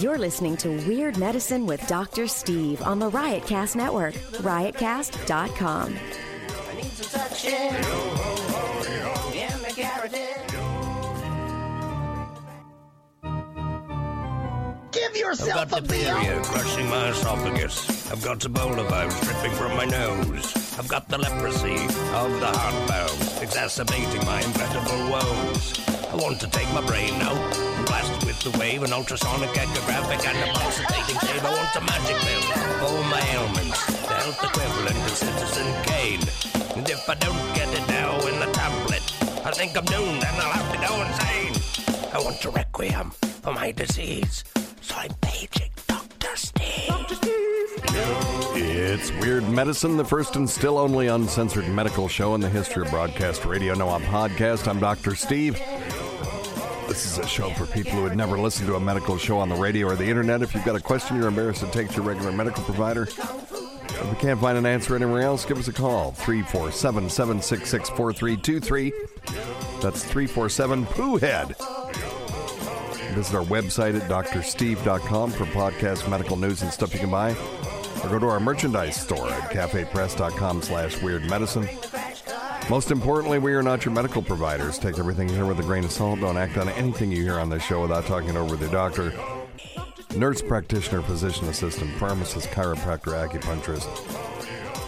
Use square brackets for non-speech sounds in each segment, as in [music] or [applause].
You're listening to Weird Medicine with Dr. Steve on the Riotcast Network, riotcast.com. I need some suction in the carotid. Give I've yourself got a beer. diphtheria crushing my esophagus. I've got Ebola virus dripping from my nose. I've got the leprosy of the heart valve, exacerbating my incredible woes. I want to take my brain out the wave, an ultrasonic echographic and a pulsating shave. I want a magic pill for all my ailments, the health equivalent of Citizen Kane. And if I don't get it now in the tablet, I think I'm doomed and I'll have to go insane. I want a requiem for my disease, so I'm paging Dr. Steve. It's Weird Medicine, the first and still only uncensored medical show in the history of broadcast radio. No, I'm podcast. I'm Dr. Steve. This is a show for people who had never listened to a medical show on the radio or the internet. If you've got a question you're embarrassed to take to your regular medical provider, if you can't find an answer anywhere else, give us a call. 347 766 4323. That's 347 Pooh Head. Visit our website at drsteve.com for podcast, medical news, and stuff you can buy. Or go to our merchandise store at cafepress.com slash weird medicine. Most importantly, we are not your medical providers. Take everything here with a grain of salt. Don't act on anything you hear on this show without talking it over with your doctor. Nurse practitioner, physician assistant, pharmacist, chiropractor, acupuncturist,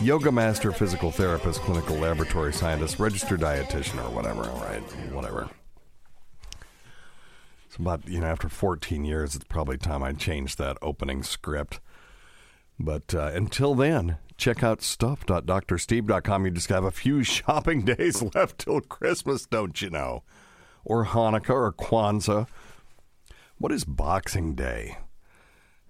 yoga master, physical therapist, clinical laboratory scientist, registered dietitian, or whatever, all right? Whatever. It's about, you know, after 14 years, it's probably time I change that opening script. But uh, until then, check out stuff.drsteve.com. You just have a few [laughs] shopping days left till Christmas, don't you know? Or Hanukkah or Kwanzaa. What is Boxing Day?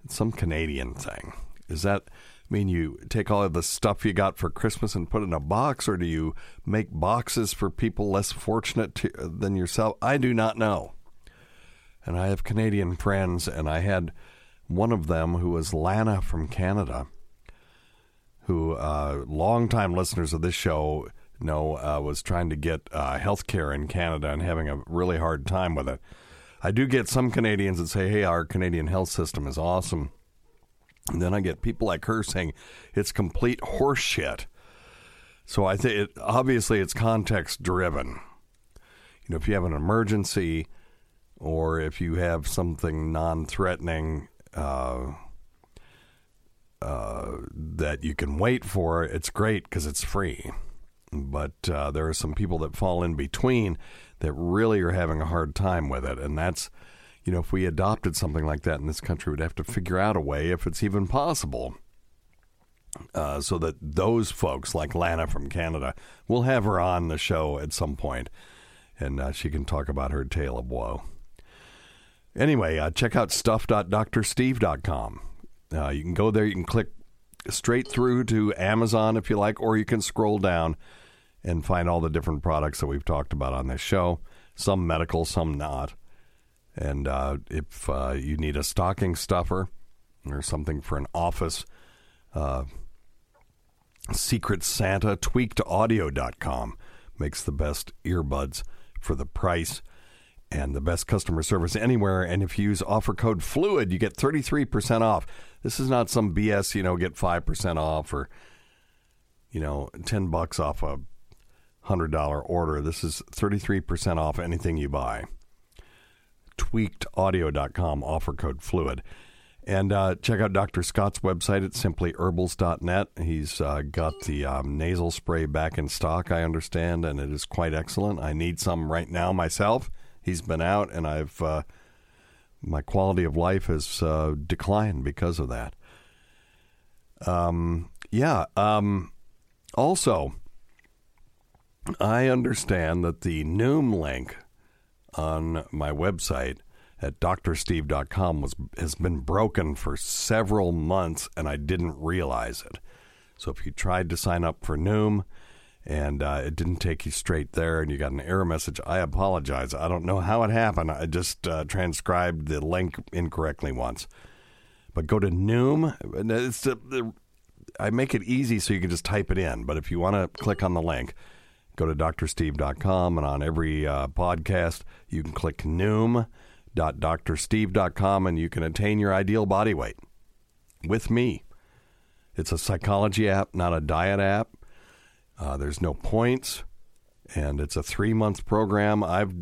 It's some Canadian thing. Does that mean you take all of the stuff you got for Christmas and put in a box, or do you make boxes for people less fortunate to, than yourself? I do not know. And I have Canadian friends, and I had one of them who was Lana from Canada, who uh, longtime listeners of this show know uh, was trying to get uh, health care in Canada and having a really hard time with it. I do get some Canadians that say, hey, our Canadian health system is awesome. And then I get people like her saying it's complete horseshit. So I think it, obviously it's context driven. You know, if you have an emergency or if you have something non threatening, uh, that you can wait for, it's great because it's free. But uh, there are some people that fall in between that really are having a hard time with it. And that's, you know, if we adopted something like that in this country, we'd have to figure out a way, if it's even possible, uh, so that those folks, like Lana from Canada, we'll have her on the show at some point and uh, she can talk about her tale of woe. Anyway, uh, check out stuff.drsteve.com. Uh, you can go there, you can click straight through to Amazon if you like, or you can scroll down and find all the different products that we've talked about on this show. Some medical, some not. And uh, if uh, you need a stocking stuffer or something for an office, uh, Secret Santa, tweakedaudio.com makes the best earbuds for the price and the best customer service anywhere. And if you use offer code FLUID, you get 33% off. This is not some BS, you know, get 5% off or, you know, 10 bucks off a $100 order. This is 33% off anything you buy. Tweakedaudio.com, offer code FLUID. And uh, check out Dr. Scott's website at simplyherbals.net. He's uh, got the um, nasal spray back in stock, I understand, and it is quite excellent. I need some right now myself. He's been out, and I've uh, my quality of life has uh, declined because of that. Um, yeah. Um, also, I understand that the Noom link on my website at drsteve.com was has been broken for several months and I didn't realize it. So if you tried to sign up for Noom and uh, it didn't take you straight there and you got an error message, I apologize. I don't know how it happened. I just uh, transcribed the link incorrectly once. But go to Noom. It's the, I make it easy so you can just type it in. But if you want to click on the link, go to drsteve.com and on every uh, podcast you can click Noom www.drsteve.com and you can attain your ideal body weight with me. It's a psychology app, not a diet app. Uh, there's no points, and it's a three month program. I've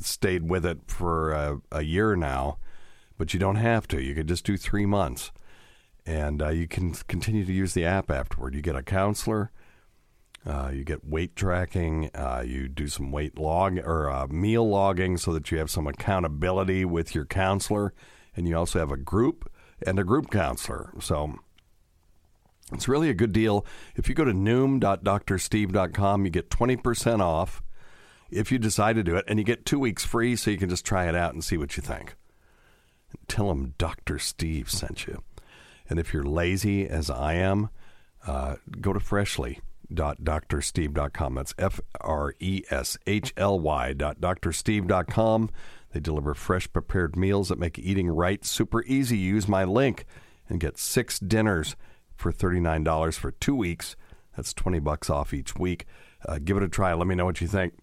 stayed with it for a, a, year now, but you don't have to. You can just do three months, and uh, you can continue to use the app afterward. You get a counselor. Uh, you get weight tracking. Uh, you do some weight log or uh, meal logging so that you have some accountability with your counselor, and you also have a group and a group counselor. So it's really a good deal. If you go to noom.drsteve.com, you get 20% off if you decide to do it, and you get two weeks free so you can just try it out and see what you think. Tell them Dr. Steve sent you. And if you're lazy, as I am, uh, go to freshly.drsteve.com. That's F R E S H L Y dot drsteve.com. They deliver fresh prepared meals that make eating right super easy. Use my link and get six dinners for $39 for two weeks. That's 20 bucks off each week. Uh, give it a try. Let me know what you think.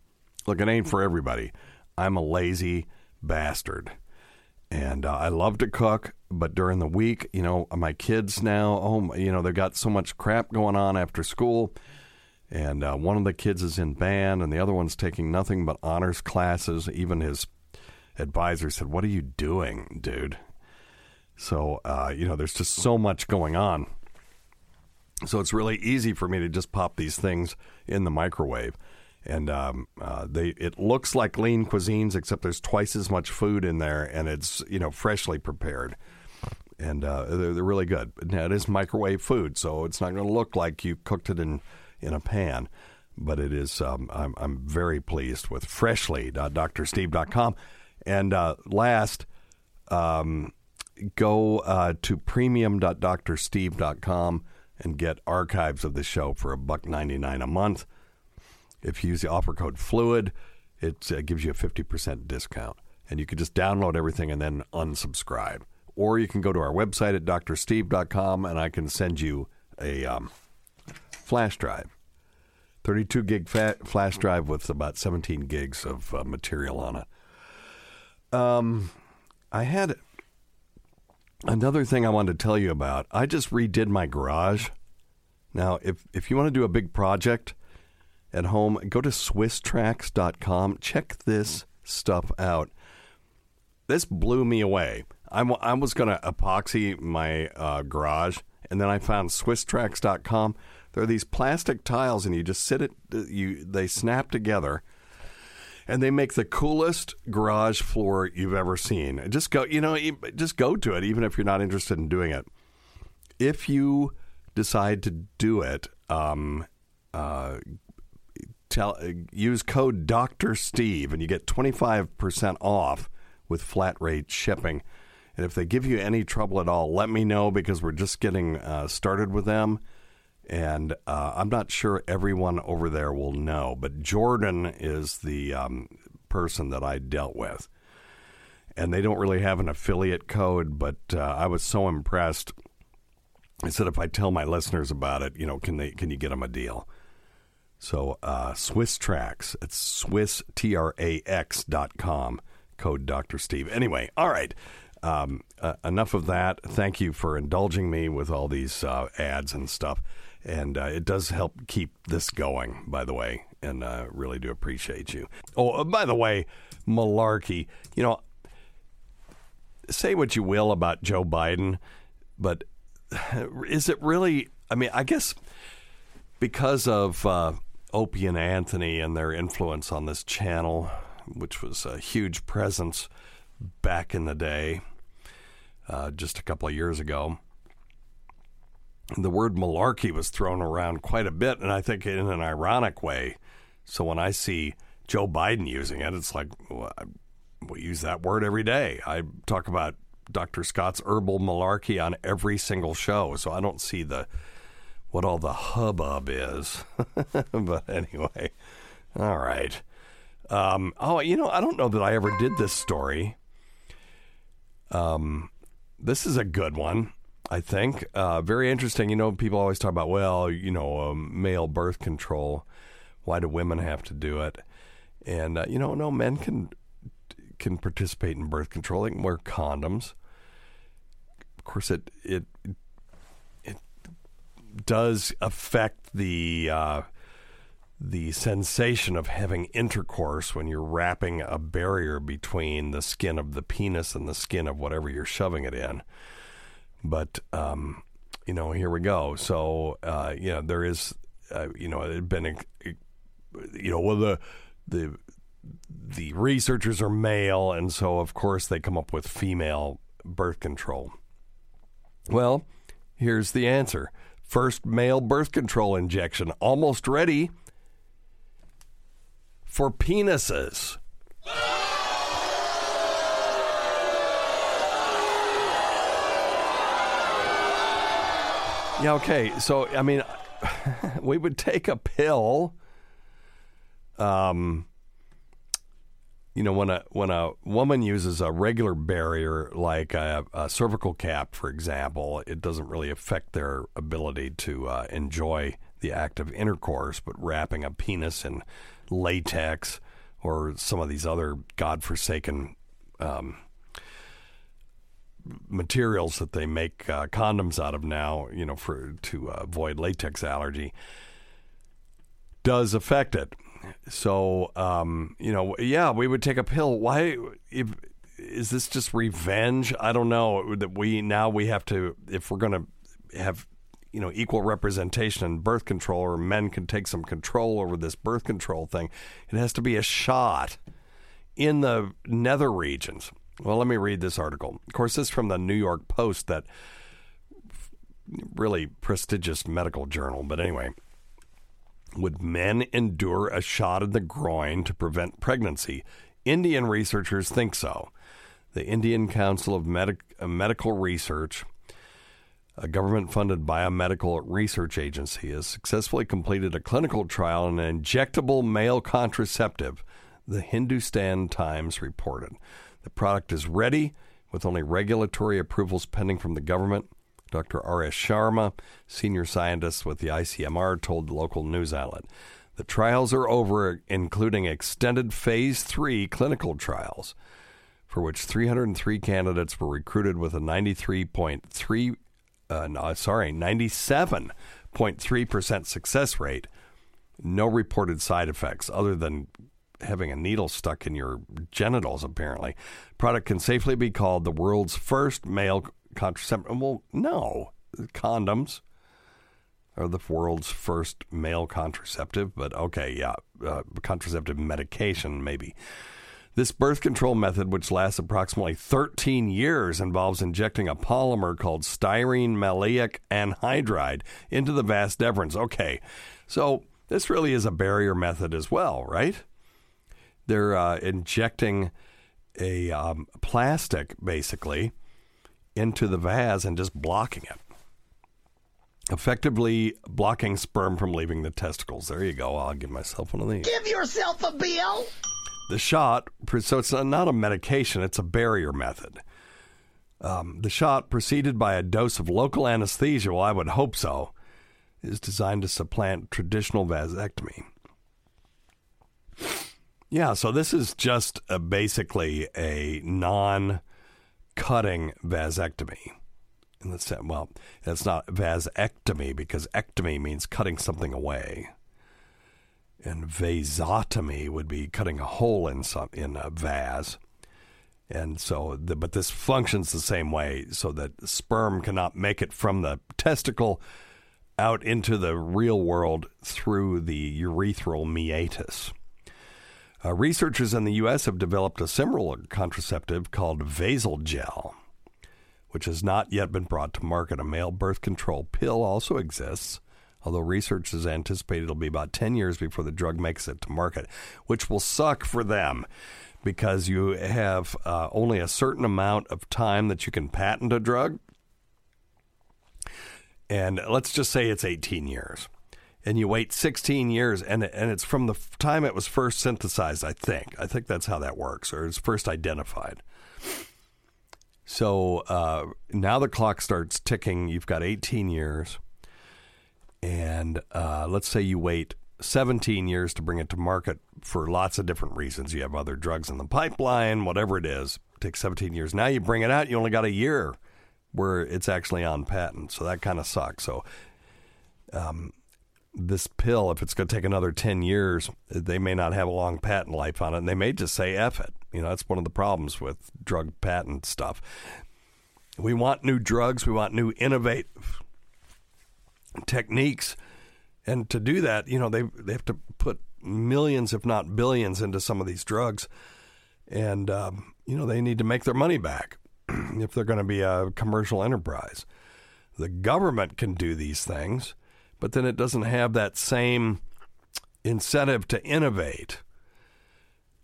Look, it ain't for everybody. I'm a lazy bastard. And uh, I love to cook, but during the week, you know, my kids now, oh, you know, they've got so much crap going on after school. And uh, one of the kids is in band, and the other one's taking nothing but honors classes. Even his advisor said, What are you doing, dude? So, uh, you know, there's just so much going on. So it's really easy for me to just pop these things in the microwave. And um, uh, they it looks like lean cuisines, except there's twice as much food in there, and it's you know freshly prepared, and uh, they're, they're really good. Now it is microwave food, so it's not going to look like you cooked it in in a pan, but it is. Um, I'm I'm very pleased with freshly.drsteve.com. And uh, last, um, go uh, to premium.drsteve.com and get archives of the show for a buck ninety nine a month. If you use the offer code FLUID, it uh, gives you a fifty percent discount, and you can just download everything and then unsubscribe. Or you can go to our website at drsteve.com and I can send you a um, flash drive. 32 gig flash drive with about 17 gigs of uh, material on it. Um, I had another thing I wanted to tell you about. I just redid my garage. Now, if if you want to do a big project at home, go to SwissTrax.com. Check this stuff out. This blew me away. I, I was going to epoxy my uh, garage, and then I found SwissTrax.com. There are these plastic tiles, and you just sit it. You they snap together and they make the coolest garage floor you've ever seen. Just go, you know, just go to it, even if you're not interested in doing it. If you decide to do it, um, uh, tell use code Doctor Steve, and you get twenty five percent off with flat rate shipping. And if they give you any trouble at all, let me know because we're just getting uh, started with them and uh, I'm not sure everyone over there will know, but Jordan is the um, person that I dealt with. And they don't really have an affiliate code, but uh, I was so impressed. I said, if I tell my listeners about it, you know, can they can you get them a deal? So uh, Swiss Trax, it's Swiss T R A X dot com, code Doctor Steve. Anyway, all right. Um, uh, enough of that. Thank you for indulging me with all these uh, ads and stuff and uh, it does help keep this going, by the way, and uh, really do appreciate you. Oh, uh, by the way, malarkey. You know, say what you will about Joe Biden, but [sighs] is it really? I mean, I guess because of uh, Opie and Anthony and their influence on this channel, which was a huge presence back in the day, uh, just a couple of years ago the word malarkey was thrown around quite a bit, and I think in an ironic way. So when I see Joe Biden using it, it's like well, we use that word every day. I talk about Dr. Scott's herbal malarkey on every single show, so I don't see the what all the hubbub is. [laughs] but anyway, all right. Um, oh, you know, I don't know that I ever did this story. Um, this is a good one. I think. Uh, very interesting. You know, people always talk about, well, you know, um, male birth control. Why do women have to do it? And, uh, you know, no, men can can participate in birth control. They can wear condoms. Of course, it it it does affect the uh, the sensation of having intercourse when you're wrapping a barrier between the skin of the penis and the skin of whatever you're shoving it in. But um, you know, here we go. So uh, you know, there is uh, you know, it had been you know, well the the the researchers are male, and so of course they come up with female birth control. Well, here's the answer. First male birth control injection almost ready for penises. Yeah, okay. So, I mean, [laughs] we would take a pill. Um, you know, when a when a woman uses a regular barrier like a, a cervical cap, for example, it doesn't really affect their ability to uh, enjoy the act of intercourse. But wrapping a penis in latex or some of these other godforsaken um, materials that they make uh, condoms out of now, you know, for to uh, avoid latex allergy, does affect it. So, um, you know, yeah, we would take a pill. Why? If, is this just revenge? I don't know. That we now we have to, if we're going to have, you know, equal representation in birth control, or men can take some control over this birth control thing, it has to be a shot in the nether regions. Well, let me read this article. Of course, this is from the New York Post, that really prestigious medical journal. But anyway, would men endure a shot in the groin to prevent pregnancy? Indian researchers think so. The Indian Council of Medic- uh, Medical Research, a government funded biomedical research agency, has successfully completed a clinical trial on an injectable male contraceptive, the Hindustan Times reported. The product is ready with only regulatory approvals pending from the government. Dr. R.S. Sharma, senior scientist with the ICMR, told the local news outlet. The trials are over, including extended phase three clinical trials, for which 303 candidates were recruited with a 93.3, uh, no, sorry, 97.3% success rate. No reported side effects other than having a needle stuck in your genitals, apparently. Product can safely be called the world's first male contraceptive. Well, no. Condoms are the world's first male contraceptive, but okay, yeah, uh, contraceptive medication, maybe. This birth control method, which lasts approximately 13 years, involves injecting a polymer called styrene maleic anhydride into the vas deferens. Okay, so this really is a barrier method as well, right? They're uh, injecting a um, plastic, basically, into the vase and just blocking it. Effectively blocking sperm from leaving the testicles. There you go. I'll give myself one of these. Give yourself a bill. The shot, so it's not a medication, it's a barrier method. Um, the shot, preceded by a dose of local anesthesia, well, I would hope so, is designed to supplant traditional vasectomy. Yeah, so this is just a, basically a non cutting vasectomy. And that's, well, that's not vasectomy because ectomy means cutting something away. And vasotomy would be cutting a hole in some in a vase. And so, the, but this functions the same way so that sperm cannot make it from the testicle out into the real world through the urethral meatus. Uh, researchers in the U.S. have developed a similar contraceptive called Vasalgel, which has not yet been brought to market. A male birth control pill also exists, although researchers anticipate it'll be about 10 years before the drug makes it to market, which will suck for them because you have uh, only a certain amount of time that you can patent a drug. And let's just say it's 18 years and you wait 16 years and and it's from the time it was first synthesized i think i think that's how that works or it's first identified so uh, now the clock starts ticking you've got 18 years and uh, let's say you wait 17 years to bring it to market for lots of different reasons. You have other drugs in the pipeline, whatever it is. It takes 17 years. Now you bring it out, you only got a year where it's actually on patent. So that kind of sucks. So um, this pill, if it's going to take another 10 years, they may not have a long patent life on it. And they may just say F it. You know, that's one of the problems with drug patent stuff. We want new drugs, we want new innovative techniques. And to do that, you know, they, they have to put millions, if not billions, into some of these drugs. And, um, you know, they need to make their money back [clears throat] if they're going to be a commercial enterprise. The government can do these things, but then it doesn't have that same incentive to innovate.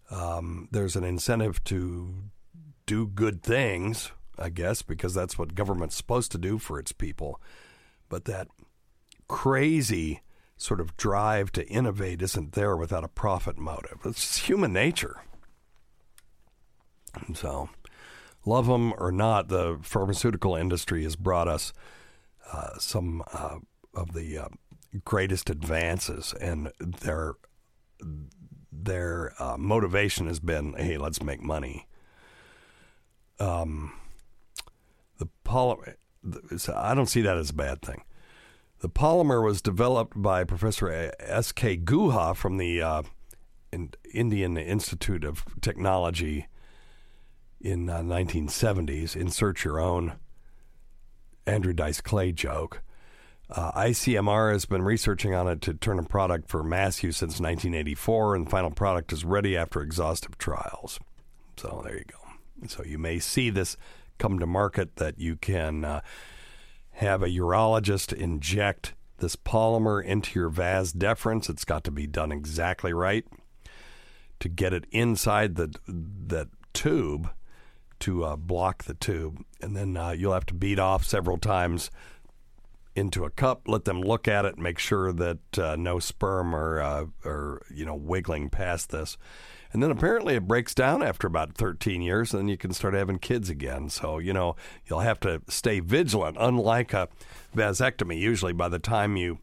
Um, there's an incentive to do good things, I guess, because that's what government's supposed to do for its people. But that crazy sort of drive to innovate isn't there without a profit motive. It's human nature. And so, love them or not, the pharmaceutical industry has brought us uh, some uh, of the uh, greatest advances, and their their uh, motivation has been, "Hey, let's make money." Um, the polymer, I don't see that as a bad thing. The polymer was developed by Professor S.K. Guha from the uh, Indian Institute of Technology in uh, 1970s. Insert your own Andrew Dice Clay joke. Uh, ICMR has been researching on it to turn a product for mass use since 1984, and the final product is ready after exhaustive trials. So there you go. So you may see this come to market that you can uh, have a urologist inject this polymer into your vas deferens. It's got to be done exactly right to get it inside the that tube to uh, block the tube, and then uh, you'll have to beat off several times into a cup. Let them look at it, make sure that uh, no sperm are, uh, are you know wiggling past this. And then apparently it breaks down after about 13 years, and then you can start having kids again. So, you know, you'll have to stay vigilant. Unlike a vasectomy, usually by the time you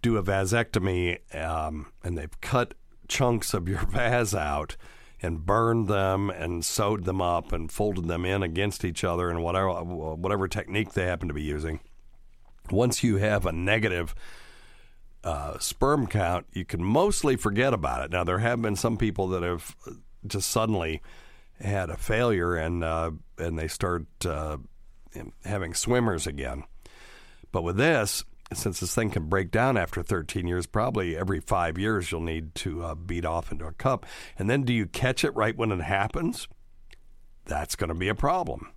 do a vasectomy um, and they've cut chunks of your [laughs] vas out, and burned them and sewed them up and folded them in against each other and whatever whatever technique they happen to be using. Once you have a negative uh, sperm count, you can mostly forget about it. Now there have been some people that have just suddenly had a failure and uh, and they start uh, having swimmers again. But with this, since this thing can break down after 13 years, probably every five years you'll need to uh, beat off into a cup. And then do you catch it right when it happens? That's going to be a problem.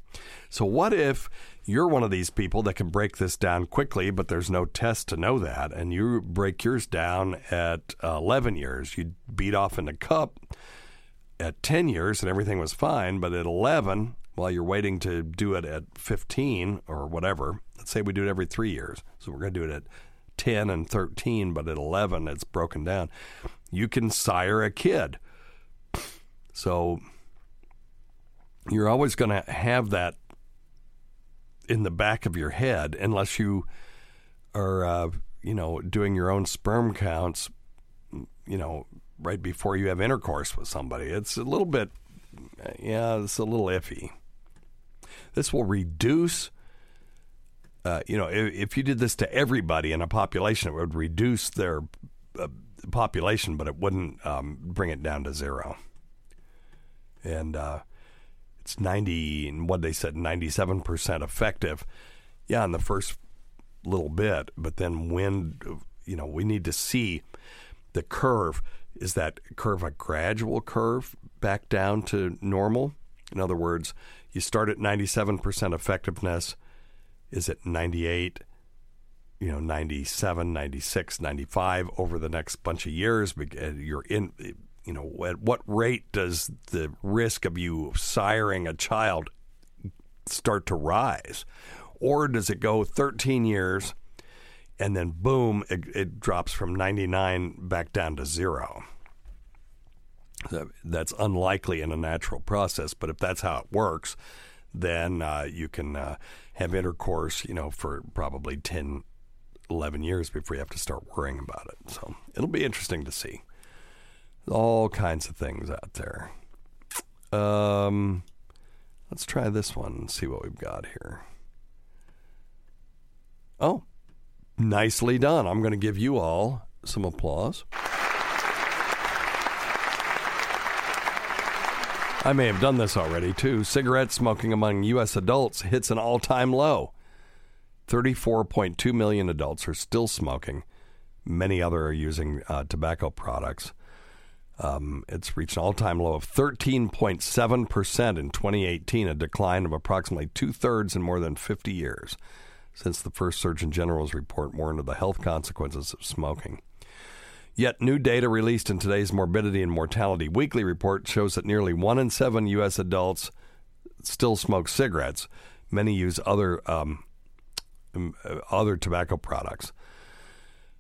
So, what if you're one of these people that can break this down quickly, but there's no test to know that, and you break yours down at uh, 11 years? You beat off in a cup at 10 years and everything was fine, but at 11, while you're waiting to do it at 15 or whatever, let's say we do it every three years. So we're going to do it at 10 and 13, but at 11, it's broken down. You can sire a kid. So you're always going to have that in the back of your head unless you are, uh, you know, doing your own sperm counts, you know, right before you have intercourse with somebody. It's a little bit, yeah, it's a little iffy. This will reduce. Uh, you know, if, if, you did this to everybody in a population, it would reduce their uh, population, but it wouldn't um, bring it down to zero. And uh, it's 90, what they said, 97% effective. Yeah, in the first little bit, but then when, you know, we need to see the curve. Is that curve a gradual curve back down to normal? In other words, you start at 97% effectiveness. Is it 98, you know, 97, 96, 95 over the next bunch of years? Uh, you're in, you know, at what rate does the risk of you siring a child start to rise? Or does it go 13 years and then boom, it, it drops from 99 back down to zero? That's unlikely in a natural process, but if that's how it works, then uh, you can uh, have intercourse, you know, for probably 10 11 years before you have to start worrying about it. So it'll be interesting to see. All kinds of things out there. Um, let's try this one and see what we've got here. Oh, nicely done. I'm going to give you all some applause. I may have done this already too. Cigarette smoking among U.S. adults hits an all time low. 34.2 million adults are still smoking. Many other are using uh, tobacco products. Um, it's reached an all time low of 13.7% in 2018, a decline of approximately two thirds in more than 50 years since the first Surgeon General's report warned of the health consequences of smoking. Yet, new data released in today's Morbidity and Mortality Weekly report shows that nearly one in seven U.S. adults still smoke cigarettes. Many use other um, uh, other tobacco products.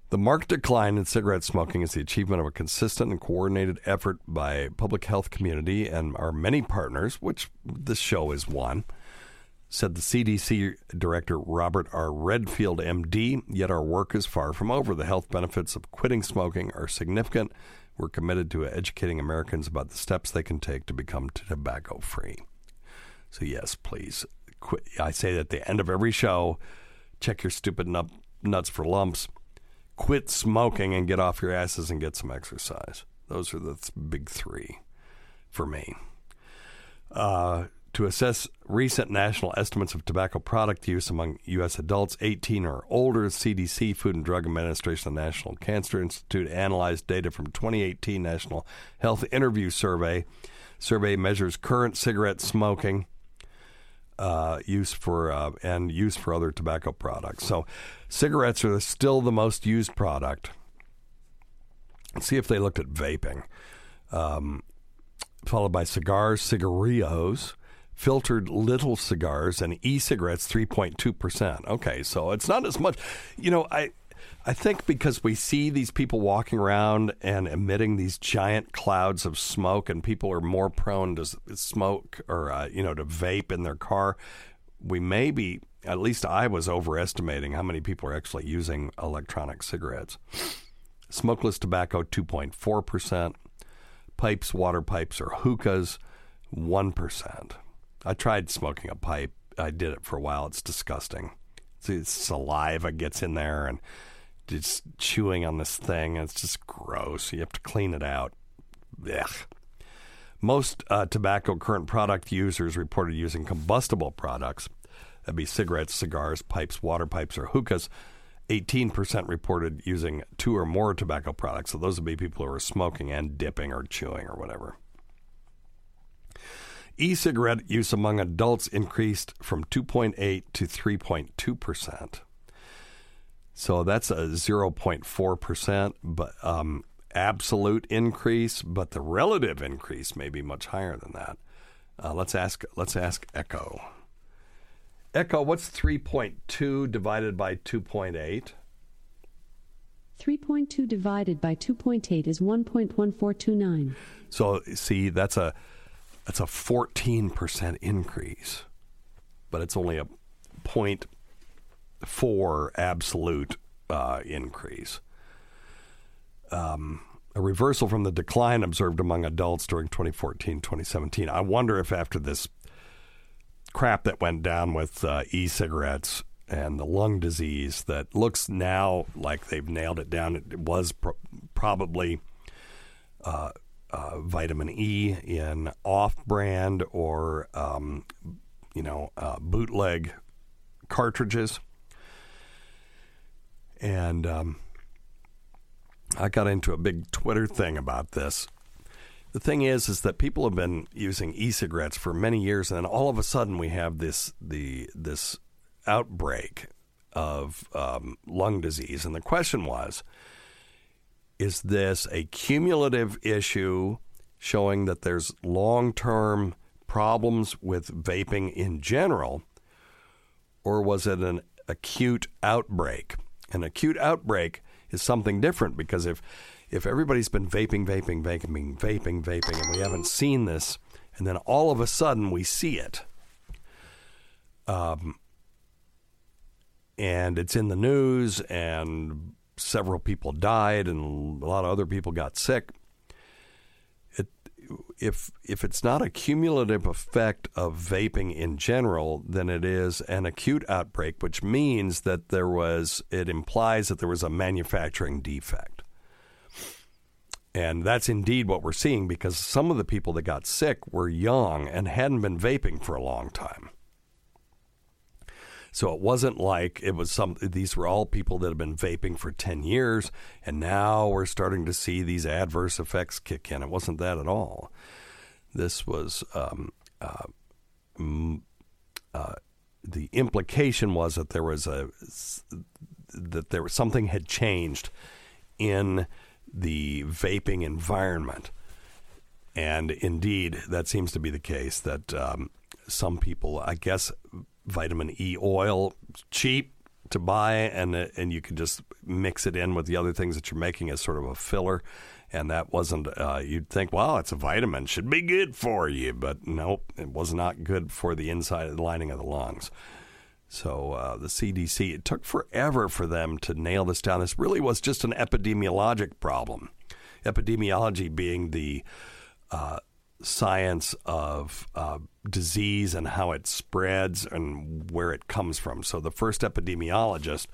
The marked decline in cigarette smoking is the achievement of a consistent and coordinated effort by public health community and our many partners, which this show is one said the CDC Director Robert R. Redfield, MD. Yet our work is far from over. The health benefits of quitting smoking are significant. We're committed to educating Americans about the steps they can take to become tobacco free. So, yes, please. Quit. I say at the end of every show check your stupid nut, nuts for lumps, quit smoking, and get off your asses and get some exercise. Those are the th- big three for me. Uh, to assess recent national estimates of tobacco product use among U.S. adults 18 or older, CDC, Food and Drug Administration, the National Cancer Institute analyzed data from 2018 National Health Interview Survey. Survey measures current cigarette smoking uh, use for uh, and use for other tobacco products. So, cigarettes are still the most used product. Let's see if they looked at vaping, um, followed by cigars, cigarillos filtered little cigars and e-cigarettes 3.2%. Okay, so it's not as much. You know, I I think because we see these people walking around and emitting these giant clouds of smoke and people are more prone to smoke or uh, you know to vape in their car, we may be at least I was overestimating how many people are actually using electronic cigarettes. Smokeless tobacco 2.4%, pipes, water pipes or hookahs 1%. I tried smoking a pipe. I did it for a while. It's disgusting. See, saliva gets in there and just chewing on this thing. It's just gross. You have to clean it out. Ugh. Most uh, tobacco current product users reported using combustible products. That'd be cigarettes, cigars, pipes, water pipes, or hookahs. 18% reported using two or more tobacco products. So those would be people who are smoking and dipping or chewing or whatever. E cigarette use among adults increased from 2.8 to 3.2%. So that's a 0.4%, but um, absolute increase, but the relative increase may be much higher than that. Uh, let's ask. Let's ask Echo. Echo, what's 3.2 divided by 2.8? 3.2 divided by 2.8 is 1.1429. So see, that's a that's a 14% increase, but it's only a 0.4 absolute uh, increase. Um, a reversal from the decline observed among adults during 2014 2017. I wonder if after this crap that went down with uh, e cigarettes and the lung disease, that looks now like they've nailed it down, it was pro- probably. Uh, uh, vitamin E in off-brand or um, you know uh, bootleg cartridges, and um, I got into a big Twitter thing about this. The thing is, is that people have been using e-cigarettes for many years, and then all of a sudden we have this the this outbreak of um, lung disease, and the question was is this a cumulative issue showing that there's long term problems with vaping in general, or was it an acute outbreak? An acute outbreak is something different because if if everybody's been vaping, vaping, vaping, vaping, vaping, and we haven't seen this, and then all of a sudden we see it, um, and it's in the news, and several people died, and a lot of other people got sick. If if it's not a cumulative effect of vaping in general, then it is an acute outbreak, which means that there was. It implies that there was a manufacturing defect. And that's indeed what we're seeing because some of the people that got sick were young and hadn't been vaping for a long time. So it wasn't like it was some, these were all people that have been vaping for 10 years, and now we're starting to see these adverse effects kick in. It wasn't that at all. This was, um, uh, mm, uh, the implication was that there was a, that there was something had changed in the vaping environment. And indeed, that seems to be the case that um, some people, I guess, vitamin E oil, cheap to buy, and and you can just mix it in with the other things that you're making as sort of a filler. And that wasn't. Uh, you'd think, well, it's a vitamin, should be good for you, but nope, it was not good for the inside the lining of the lungs. So uh, the CDC, it took forever for them to nail this down. This really was just an epidemiologic problem. Epidemiology being the uh, science of uh, disease and how it spreads and where it comes from. So the first epidemiologist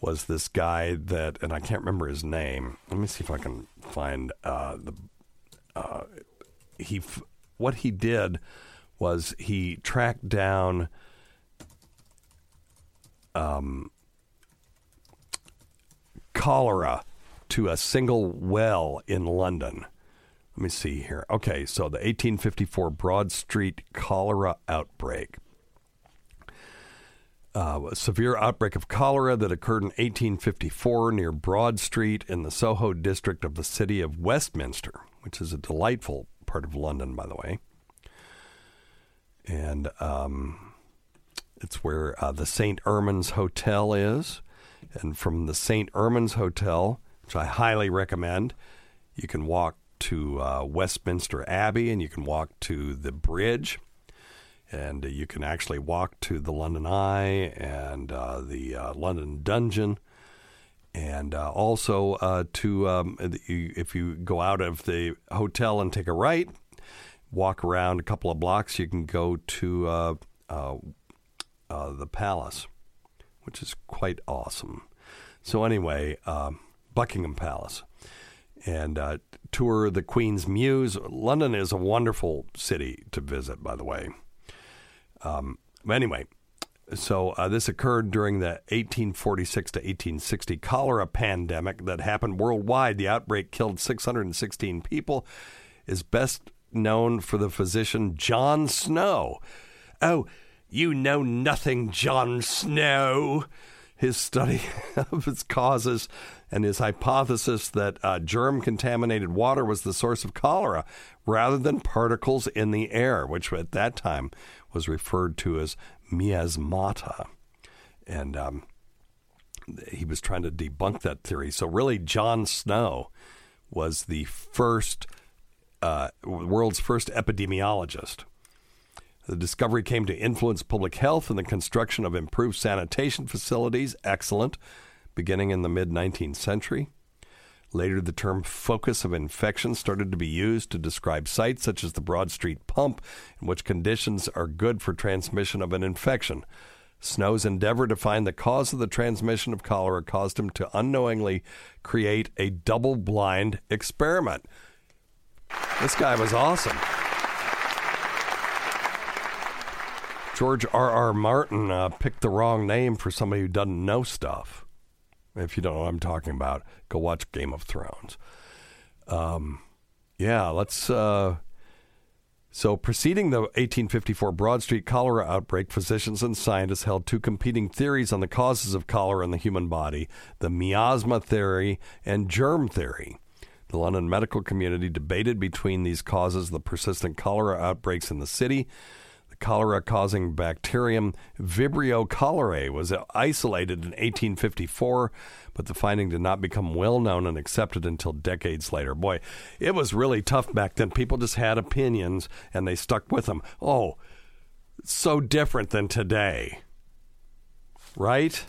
was this guy that, and I can't remember his name. Let me see if I can find uh, the. Uh, he what he did was he tracked down. Um, cholera to a single well in London let me see here. Okay, so the 1854 Broad Street cholera outbreak. Uh, a severe outbreak of cholera that occurred in 1854 near Broad Street in the Soho district of the city of Westminster, which is a delightful part of London, by the way. And um, it's where uh, the St. Ermin's Hotel is. And from the St. Ermin's Hotel, which I highly recommend, you can walk to uh, Westminster Abbey and you can walk to the bridge. And uh, you can actually walk to the London Eye and uh, the uh, London Dungeon. And uh, also uh, to, um, if you go out of the hotel and take a right, walk around a couple of blocks, you can go to the palace, which is quite awesome. So, anyway, Buckingham Palace and uh, tour the Queen's Mews. London is a wonderful city to visit, by the way. Um, anyway, so uh, this occurred during the 1846 to 1860 cholera pandemic that happened worldwide. The outbreak killed 616 people. Is best known for the physician John Snow. Oh, you know nothing, John Snow. His study [laughs] of its causes and his hypothesis that uh, germ contaminated water was the source of cholera rather than particles in the air, which at that time was referred to as miasmata. And um, he was trying to debunk that theory. So, really, John Snow was the first, uh, world's first epidemiologist. The discovery came to influence public health and the construction of improved sanitation facilities. Excellent beginning in the mid 19th century. Later, the term focus of infection started to be used to describe sites such as the Broad Street pump, in which conditions are good for transmission of an infection. Snow's endeavor to find the cause of the transmission of cholera caused him to unknowingly create a double blind experiment. This guy was awesome. George R. R. Martin uh, picked the wrong name for somebody who doesn't know stuff. If you don't know what I'm talking about, go watch Game of Thrones. Um, yeah, let's. Uh, so, preceding the 1854 Broad Street cholera outbreak, physicians and scientists held two competing theories on the causes of cholera in the human body the miasma theory and germ theory. The London medical community debated between these causes the persistent cholera outbreaks in the city cholera causing bacterium Vibrio cholerae was isolated in 1854, but the finding did not become well known and accepted until decades later. Boy, it was really tough back then. People just had opinions and they stuck with them. Oh, so different than today. Right?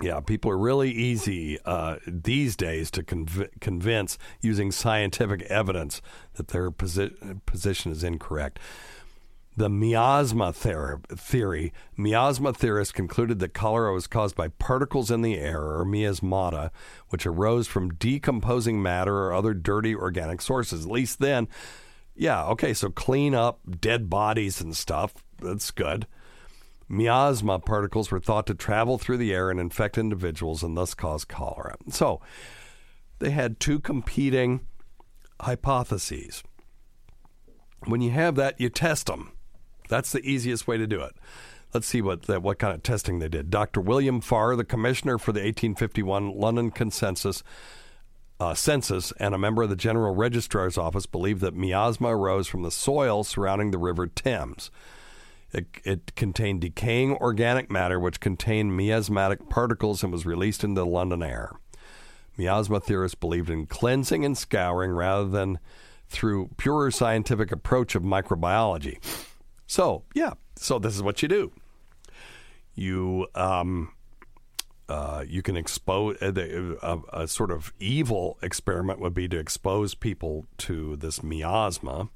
Yeah, people are really easy uh, these days to conv- convince using scientific evidence that their posi- position is incorrect. The miasma ther- theory. Miasma theorists concluded that cholera was caused by particles in the air, or miasmata, which arose from decomposing matter or other dirty organic sources. At least then, yeah, okay, so clean up dead bodies and stuff. That's good. Miasma particles were thought to travel through the air and infect individuals and thus cause cholera. So they had two competing hypotheses. When you have that, you test them. That's the easiest way to do it. Let's see what what kind of testing they did. Dr. William Farr, the commissioner for the 1851 London Consensus uh, census and a member of the General Registrar's Office, believed that miasma arose from the soil surrounding the River Thames. It, it, contained decaying organic matter which contained miasmatic particles and was released into the London air. Miasma theorists believed in cleansing and scouring rather than through purer scientific approach of microbiology. So, yeah, so this is what you do. You um, uh, you can expose uh, a, a, sort of evil experiment would be to expose people to this miasma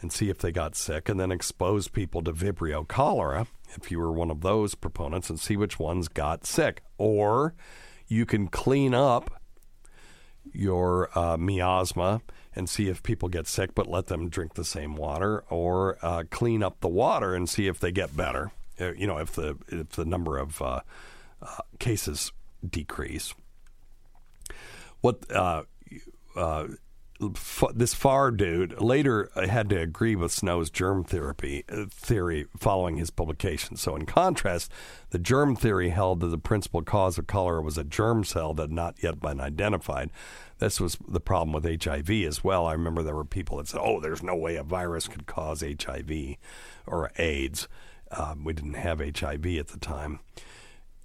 and see if they got sick, and then expose people to Vibrio cholera if you were one of those proponents and see which ones got sick. Or you can clean up your uh, miasma and see if people get sick, but let them drink the same water, or uh, clean up the water and see if they get better. Uh, you know, if the if the number of uh, uh, cases decrease. What uh, uh, this Farr dude later had to agree with Snow's germ therapy uh, theory following his publication. So, in contrast, the germ theory held that the principal cause of cholera was a germ cell that had not yet been identified. This was the problem with HIV as well. I remember there were people that said, "Oh, there's no way a virus could cause HIV or AIDS." Um, we didn't have HIV at the time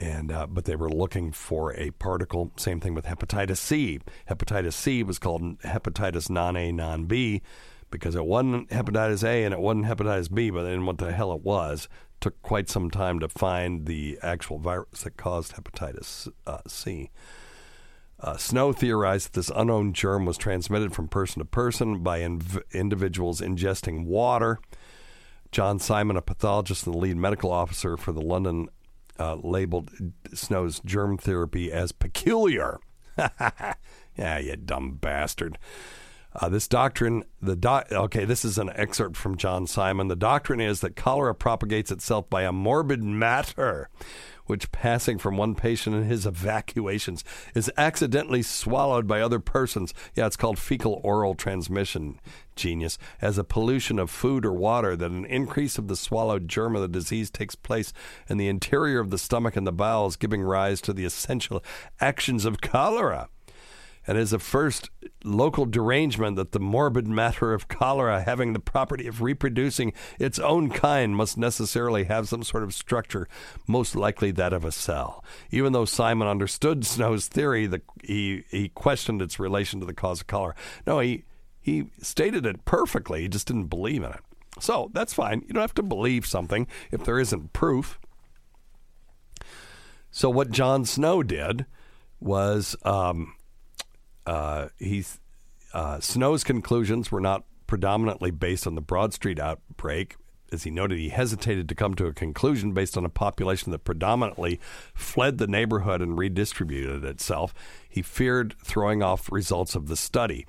and uh, but they were looking for a particle. Same thing with hepatitis C. Hepatitis C was called hepatitis non A non B because it wasn't hepatitis A and it wasn't hepatitis B, but know what the hell it was. Took quite some time to find the actual virus that caused hepatitis uh, C. Uh, Snow theorized that this unknown germ was transmitted from person to person by inv- individuals ingesting water. John Simon, a pathologist and the lead medical officer for the London uh, labeled Snow's germ therapy as peculiar. [laughs] yeah, you dumb bastard. Uh, this doctrine, the doc, okay, this is an excerpt from John Simon. The doctrine is that cholera propagates itself by a morbid matter, which passing from one patient in his evacuations is accidentally swallowed by other persons. Yeah, it's called fecal oral transmission, genius, as a pollution of food or water, that an increase of the swallowed germ of the disease takes place in the interior of the stomach and the bowels, giving rise to the essential actions of cholera and is a first local derangement that the morbid matter of cholera having the property of reproducing its own kind must necessarily have some sort of structure, most likely that of a cell. Even though Simon understood Snow's theory, the, he, he questioned its relation to the cause of cholera. No, he, he stated it perfectly, he just didn't believe in it. So that's fine. You don't have to believe something if there isn't proof. So what John Snow did was um, uh, he's uh, Snow's conclusions were not predominantly based on the Broad Street outbreak. As he noted, he hesitated to come to a conclusion based on a population that predominantly fled the neighborhood and redistributed itself. He feared throwing off results of the study.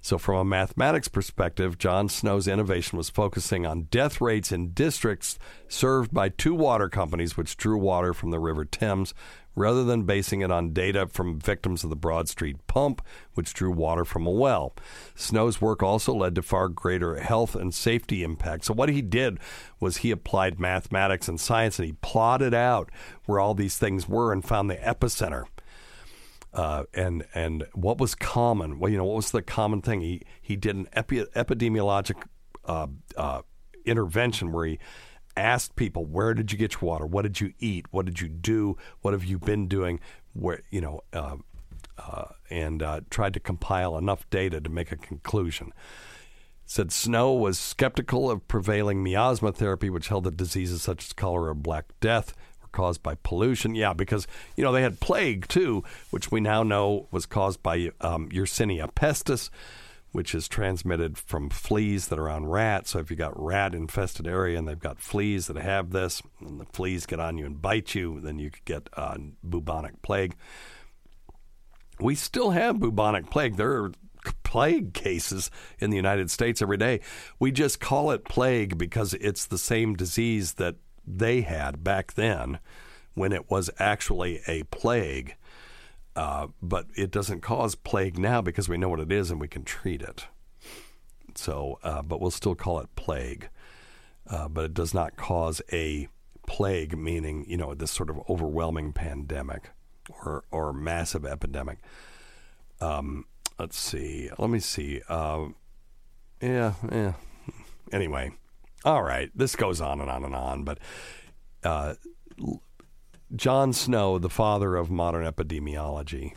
So, from a mathematics perspective, John Snow's innovation was focusing on death rates in districts served by two water companies which drew water from the River Thames, rather than basing it on data from victims of the Broad Street pump, which drew water from a well. Snow's work also led to far greater health and safety impact. So, what he did was he applied mathematics and science and he plotted out where all these things were and found the epicenter. Uh, and and what was common? Well, you know, what was the common thing? He he did an epi- epidemiologic uh, uh, intervention where he asked people, "Where did you get your water? What did you eat? What did you do? What have you been doing?" Where you know, uh, uh, and uh, tried to compile enough data to make a conclusion. Said Snow was skeptical of prevailing miasma therapy, which held that diseases such as cholera or Black Death were caused by pollution. Yeah, because you know they had plague too, which we now know was caused by um, Yersinia pestis, which is transmitted from fleas that are on rats. So if you've got rat infested area and they've got fleas that have this, and the fleas get on you and bite you, then you could get uh, bubonic plague. We still have bubonic plague. There are plague cases in the United States every day. We just call it plague because it's the same disease that they had back then when it was actually a plague. Uh, but it doesn't cause plague now because we know what it is and we can treat it. So, uh, but we'll still call it plague. Uh, but it does not cause a plague, meaning you know this sort of overwhelming pandemic or or massive epidemic. Um, let's see. Let me see. Uh, yeah, yeah. Anyway, all right. This goes on and on and on, but uh, John Snow, the father of modern epidemiology,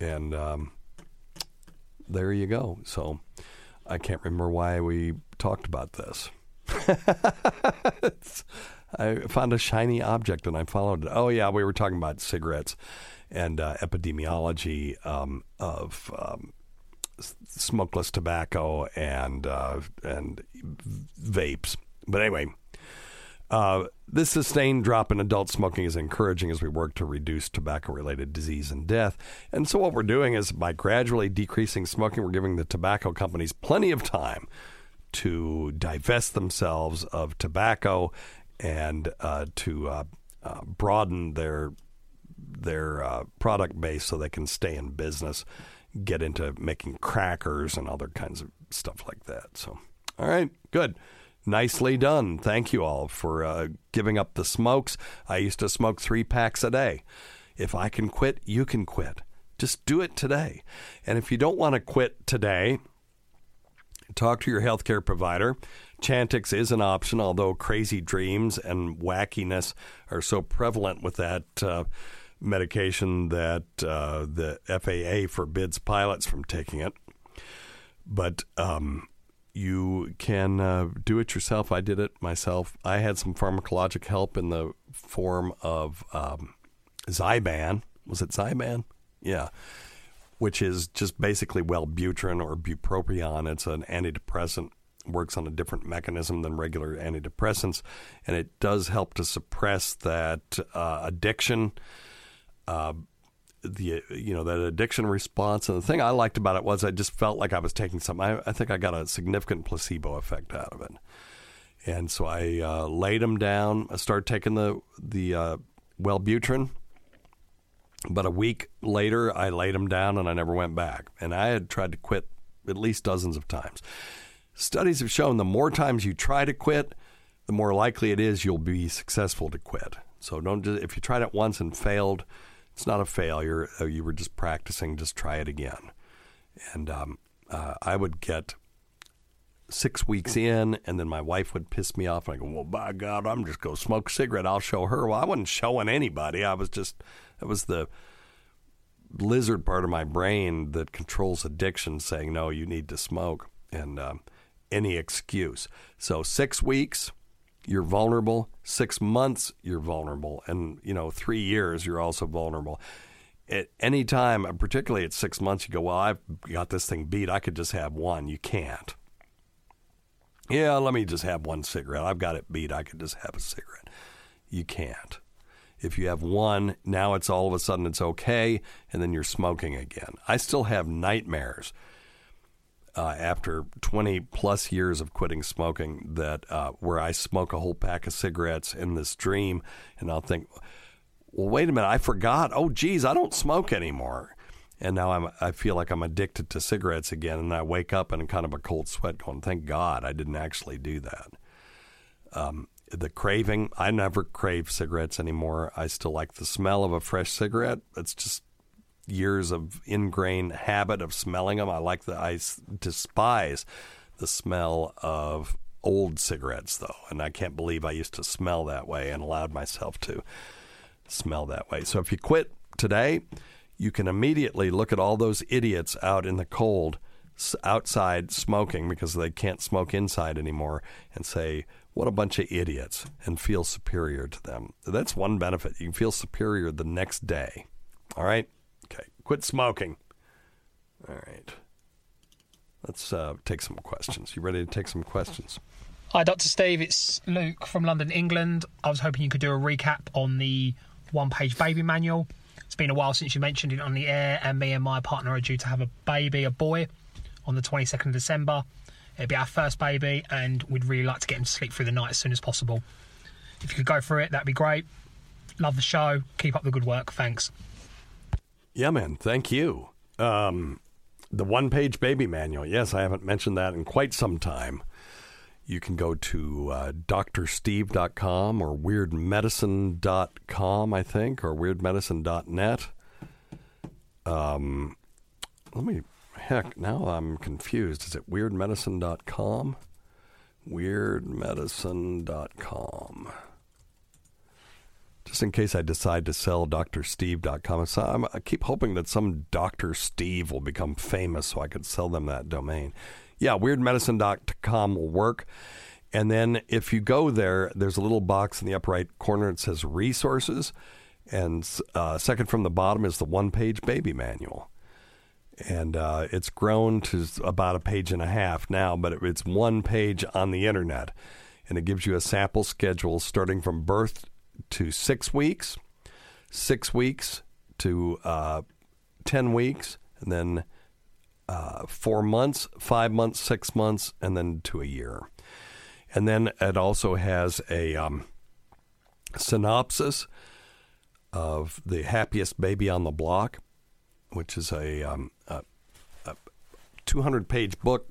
and um, there you go. So I can't remember why we talked about this. [laughs] I found a shiny object and I followed it. Oh yeah, we were talking about cigarettes and uh, epidemiology um, of um, smokeless tobacco and uh, and vapes. But anyway, uh, this sustained drop in adult smoking is encouraging as we work to reduce tobacco related disease and death. And so, what we're doing is by gradually decreasing smoking, we're giving the tobacco companies plenty of time to divest themselves of tobacco and uh, to uh, uh, broaden their their uh, product base so they can stay in business, get into making crackers and other kinds of stuff like that. So, all right, good. Nicely done. Thank you all for uh, giving up the smokes. I used to smoke three packs a day. If I can quit, you can quit. Just do it today. And if you don't want to quit today, talk to your healthcare provider. Chantix is an option, although crazy dreams and wackiness are so prevalent with that uh, medication that uh, the FAA forbids pilots from taking it. But um, you can uh, do it yourself. I did it myself. I had some pharmacologic help in the form of um, Zyban. Was it Zyban? Yeah. Which is just basically Wellbutrin or bupropion. It's an antidepressant, works on a different mechanism than regular antidepressants, and it does help to suppress that uh, addiction. Uh, the you know that addiction response and the thing I liked about it was I just felt like I was taking something. I, I think I got a significant placebo effect out of it, and so I uh, laid them down. I started taking the the uh, Wellbutrin. But a week later, I laid them down and I never went back. And I had tried to quit at least dozens of times. Studies have shown the more times you try to quit, the more likely it is you'll be successful to quit. So don't just, if you tried it once and failed, it's not a failure. You were just practicing. Just try it again. And um, uh, I would get six weeks in, and then my wife would piss me off. And I go, "Well, by God, I'm just to smoke a cigarette. I'll show her." Well, I wasn't showing anybody. I was just it was the lizard part of my brain that controls addiction saying, "No, you need to smoke," and um, any excuse. So six weeks you're vulnerable. Six months, you're vulnerable. And, you know, three years, you're also vulnerable. At any time, particularly at six months, you go, well, I've got this thing beat. I could just have one. You can't. Yeah, let me just have one cigarette. I've got it beat. I could just have a cigarette. You can't. If you have one, now it's all of a sudden it's okay, and then you're smoking again. I still have nightmares uh, after 20 plus years of quitting smoking that uh, where I smoke a whole pack of cigarettes in this dream, and I'll think, well, wait a minute, I forgot. Oh, geez, I don't smoke anymore. And now I'm, I feel like I'm addicted to cigarettes again, and I wake up in kind of a cold sweat, going, "Thank God I didn't actually do that." Um, the craving, I never crave cigarettes anymore. I still like the smell of a fresh cigarette. It's just years of ingrained habit of smelling them. I like the I despise the smell of old cigarettes though, and I can't believe I used to smell that way and allowed myself to smell that way. So if you quit today, you can immediately look at all those idiots out in the cold outside smoking because they can't smoke inside anymore and say, what a bunch of idiots and feel superior to them. That's one benefit. You can feel superior the next day. All right? Quit smoking. All right. Let's uh, take some questions. You ready to take some questions? Hi, Dr. Steve. It's Luke from London, England. I was hoping you could do a recap on the one page baby manual. It's been a while since you mentioned it on the air, and me and my partner are due to have a baby, a boy, on the 22nd of December. It'll be our first baby, and we'd really like to get him to sleep through the night as soon as possible. If you could go through it, that'd be great. Love the show. Keep up the good work. Thanks. Yeah, man. Thank you. Um, the one page baby manual. Yes, I haven't mentioned that in quite some time. You can go to uh, drsteve.com or weirdmedicine.com, I think, or weirdmedicine.net. Um, let me, heck, now I'm confused. Is it weirdmedicine.com? Weirdmedicine.com. Just in case I decide to sell drsteve.com. So I'm, I keep hoping that some Dr. Steve will become famous so I could sell them that domain. Yeah, weirdmedicine.com will work. And then if you go there, there's a little box in the upper right corner. It says resources. And uh, second from the bottom is the one page baby manual. And uh, it's grown to about a page and a half now, but it's one page on the internet. And it gives you a sample schedule starting from birth to six weeks, six weeks to uh, 10 weeks, and then uh, four months, five months, six months, and then to a year. And then it also has a um, synopsis of the happiest baby on the block, which is a, um, a, a 200 page book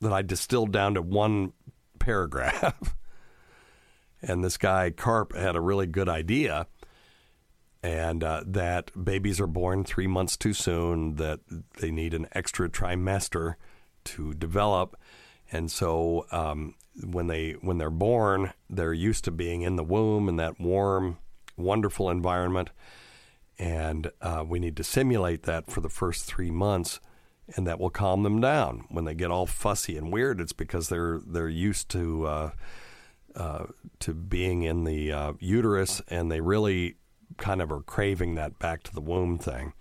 that I distilled down to one paragraph. [laughs] and this guy, Karp, had a really good idea. And uh, that babies are born three months too soon, that they need an extra trimester to develop. And so um, when they when they're born, they're used to being in the womb in that warm, wonderful environment, and uh, we need to simulate that for the first three months, and that will calm them down. When they get all fussy and weird, it's because they're they're used to uh, uh, to being in the uh, uterus, and they really kind of are craving that back to the womb thing.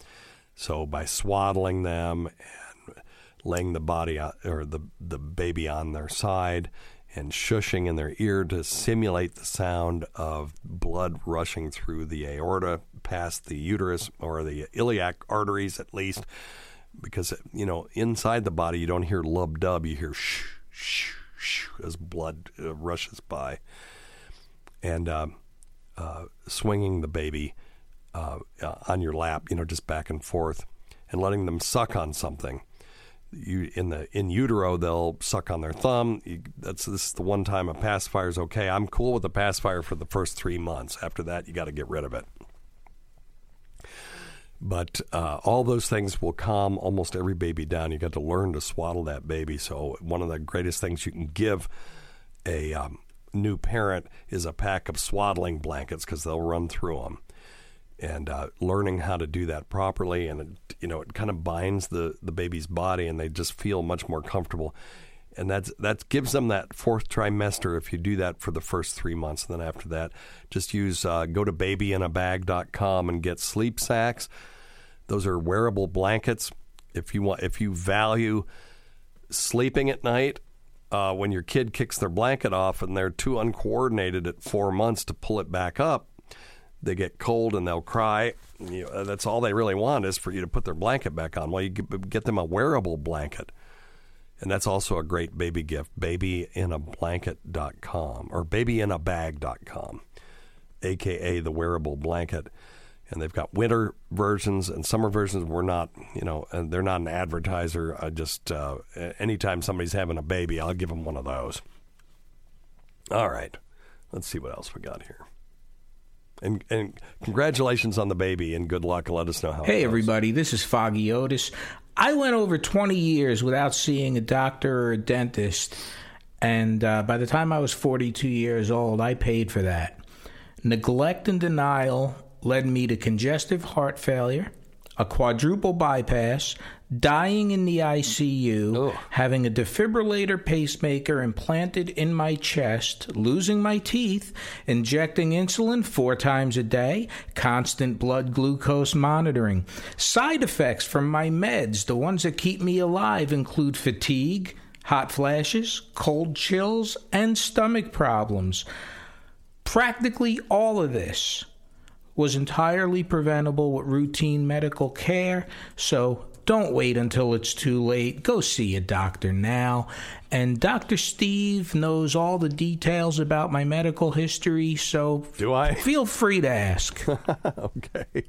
So by swaddling them and laying the body out, or the the baby on their side and shushing in their ear to simulate the sound of blood rushing through the aorta past the uterus or the iliac arteries at least because you know inside the body you don't hear lub dub you hear shh shh shh as blood uh, rushes by and uh, uh, swinging the baby uh, on your lap you know just back and forth and letting them suck on something you in the in utero they'll suck on their thumb. You, that's this is the one time a pacifier is okay. I'm cool with the pacifier for the first three months. After that, you got to get rid of it. But uh, all those things will calm almost every baby down. You got to learn to swaddle that baby. So one of the greatest things you can give a um, new parent is a pack of swaddling blankets because they'll run through them and uh, learning how to do that properly and it, you know it kind of binds the the baby's body and they just feel much more comfortable and that's that gives them that fourth trimester if you do that for the first three months and then after that just use uh, go to babyinabag.com and get sleep sacks those are wearable blankets if you want if you value sleeping at night uh, when your kid kicks their blanket off and they're too uncoordinated at four months to pull it back up they get cold and they'll cry. You know, that's all they really want is for you to put their blanket back on. Well, you get them a wearable blanket. And that's also a great baby gift, babyinablanket.com or babyinabag.com, aka the wearable blanket. And they've got winter versions and summer versions. We're not, you know, and they're not an advertiser. I just, uh, anytime somebody's having a baby, I'll give them one of those. All right. Let's see what else we got here. And, and congratulations on the baby and good luck. Let us know how. Hey, everybody. This is Foggy Otis. I went over 20 years without seeing a doctor or a dentist. And uh, by the time I was 42 years old, I paid for that. Neglect and denial led me to congestive heart failure, a quadruple bypass, dying in the ICU, Ugh. having a defibrillator pacemaker implanted in my chest, losing my teeth, injecting insulin four times a day, constant blood glucose monitoring. Side effects from my meds, the ones that keep me alive, include fatigue, hot flashes, cold chills, and stomach problems. Practically all of this was entirely preventable with routine medical care, so don't wait until it's too late. Go see a doctor now. And Dr. Steve knows all the details about my medical history, so Do I? feel free to ask. [laughs] okay.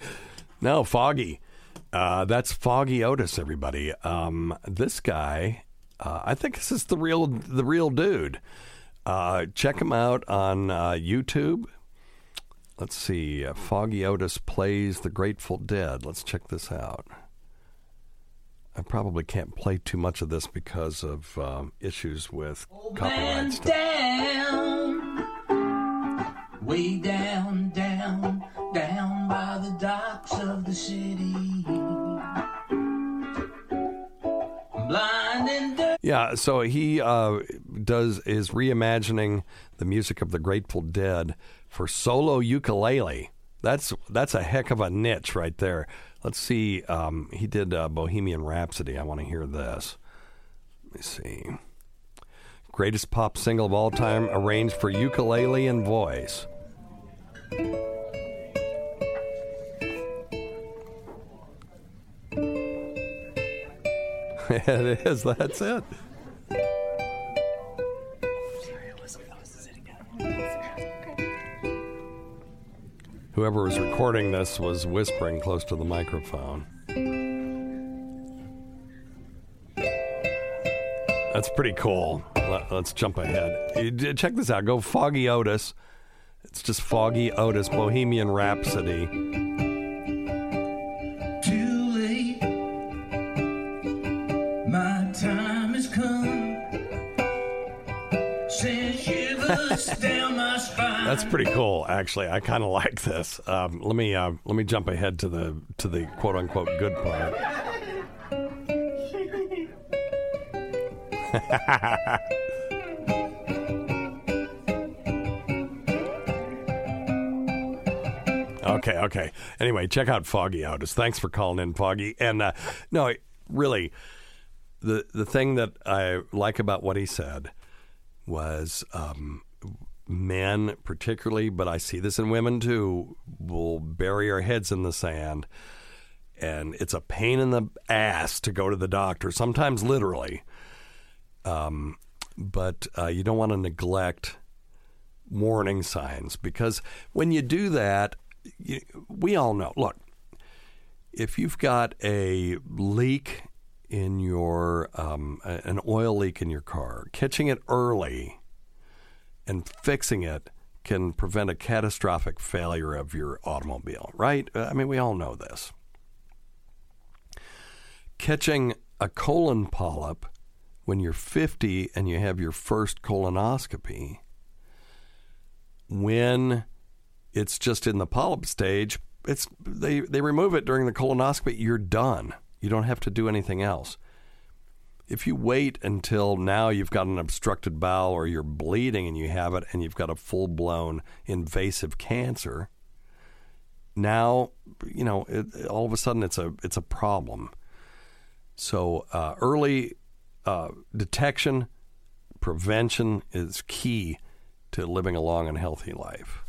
No, Foggy. Uh, that's Foggy Otis, everybody. Um, this guy, uh, I think this is the real the real dude. Uh, check him out on uh, YouTube. Let's see. Uh, Foggy Otis plays the Grateful Dead. Let's check this out. I probably can't play too much of this because of um, issues with copyright stuff. down, way down, down, down by the docks of the city. Blind and dirty. Yeah, so he uh, does is reimagining the music of the Grateful Dead for solo ukulele. That's that's a heck of a niche right there. Let's see. Um, he did uh, Bohemian Rhapsody. I want to hear this. Let me see. Greatest pop single of all time, arranged for ukulele and voice. [laughs] it is. That's it. Whoever was recording this was whispering close to the microphone. That's pretty cool. Let- Let's jump ahead. Check this out. Go Foggy Otis. It's just Foggy Otis, Bohemian Rhapsody. Too late. My time has come. Send shivers [laughs] down my spine. That's pretty cool, actually. I kind of like this. Um, let me uh, let me jump ahead to the to the quote unquote good part. [laughs] Okay, okay. Anyway, check out Foggy Otis. Thanks for calling in, Foggy. And uh, no, really, the the thing that I like about what he said was um, men, particularly, but I see this in women too, will bury our heads in the sand, and it's a pain in the ass to go to the doctor. Sometimes literally, um, but uh, you don't want to neglect warning signs because when you do that, you, we all know. Look, if you've got a leak in your um, an oil leak in your car, catching it early and fixing it can prevent a catastrophic failure of your automobile. Right? Uh, I mean, we all know this. Catching a colon polyp when you're 50 and you have your first colonoscopy when it's just in the polyp stage, it's they they remove it during the colonoscopy. You're done. You don't have to do anything else. If you wait until now you've got an obstructed bowel or you're bleeding and you have it and you've got a full blown invasive cancer, now you know it, all of a sudden it's a it's a problem. So uh, early uh, detection, prevention is key to living a long and healthy life.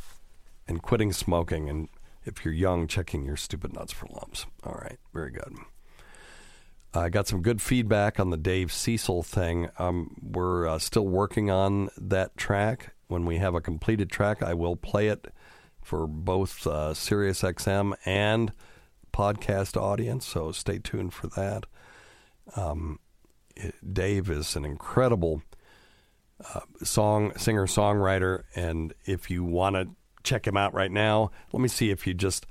And quitting smoking and if you're young checking your stupid nuts for lumps. All right. Very good i got some good feedback on the dave cecil thing. Um, we're uh, still working on that track. When we have a completed track i will play it for both uh, sirius xm and podcast audience so stay tuned for that. Um, it- dave is an incredible song singer songwriter and if you want to check him out right now let me see if you just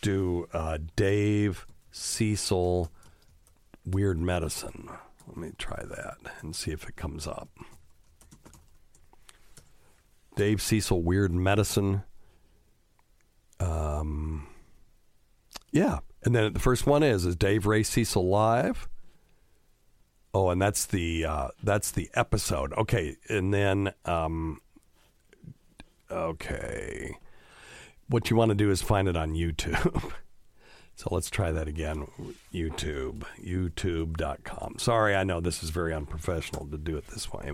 do uh, dave cecil weird medicine let me try that and see if it comes up dave cecil weird medicine um, yeah And then the first one is is Dave Ray Cecil live. Oh, and that's the uh, that's the episode. Okay, and then um, okay, what you want to do is find it on YouTube. [laughs] so let's try that again. YouTube, YouTube.com. Sorry, I know this is very unprofessional to do it this way,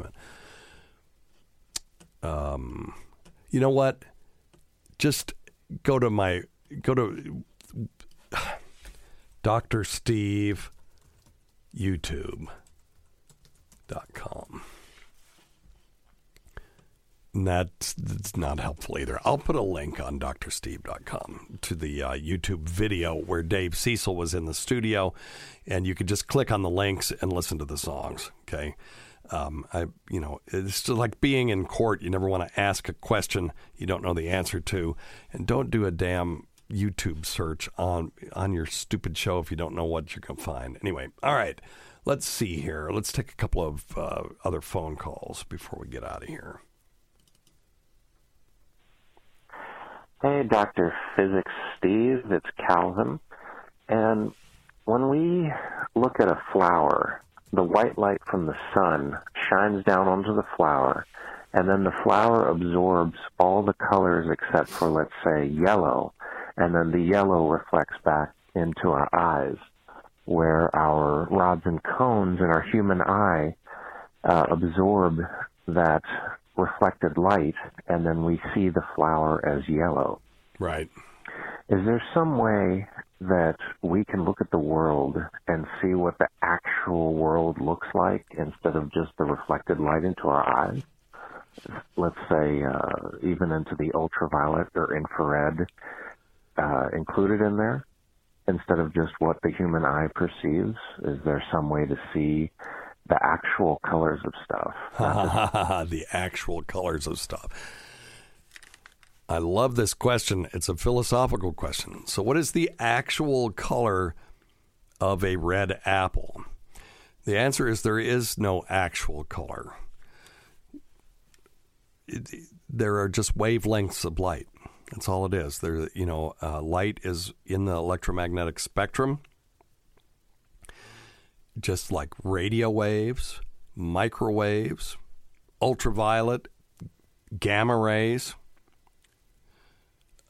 but um, you know what? Just go to my go to [sighs] Dr. Steve YouTube.com. That's, that's not helpful either. I'll put a link on drsteve.com to the uh, YouTube video where Dave Cecil was in the studio, and you could just click on the links and listen to the songs. Okay, um, I you know it's just like being in court. You never want to ask a question you don't know the answer to, and don't do a damn YouTube search on on your stupid show if you don't know what you're gonna find. Anyway, all right, let's see here. Let's take a couple of uh, other phone calls before we get out of here. Hey, Dr. Physics Steve, it's Calvin. And when we look at a flower, the white light from the sun shines down onto the flower, and then the flower absorbs all the colors except for, let's say, yellow, and then the yellow reflects back into our eyes, where our rods and cones in our human eye uh, absorb that reflected light, and then we see the flower as yellow. Right. Is there some way that we can look at the world and see what the actual world looks like instead of just the reflected light into our eyes? Let's say uh, even into the ultraviolet or infrared uh, included in there instead of just what the human eye perceives? Is there some way to see the actual colors of stuff? [laughs] the actual colors of stuff. I love this question. It's a philosophical question. So, what is the actual color of a red apple? The answer is there is no actual color. It, there are just wavelengths of light. That's all it is. There, you know, uh, light is in the electromagnetic spectrum, just like radio waves, microwaves, ultraviolet, gamma rays.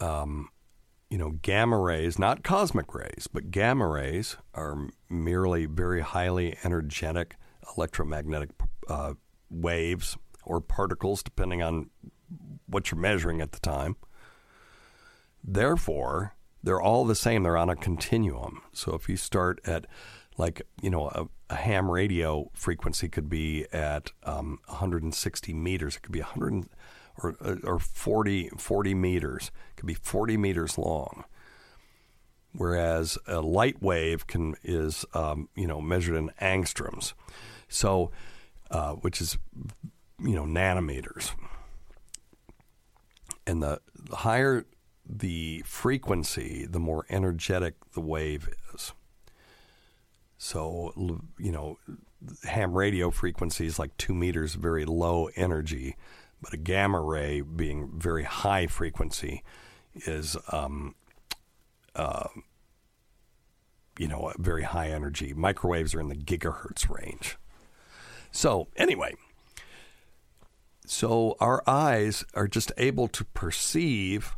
Um, you know, gamma rays, not cosmic rays, but gamma rays are merely very highly energetic electromagnetic uh, waves or particles, depending on what you're measuring at the time. Therefore, they're all the same. They're on a continuum. So if you start at like, you know, a, a ham radio frequency could be at um, 160 meters. It could be 100 or, or 40, 40 meters. It could be 40 meters long. Whereas a light wave can is um, you know measured in angstroms, so uh, which is you know nanometers. And the higher the frequency, the more energetic the wave is. So, you know, ham radio frequency is like two meters, very low energy, but a gamma ray being very high frequency is, um, uh, you know, very high energy. Microwaves are in the gigahertz range. So, anyway, so our eyes are just able to perceive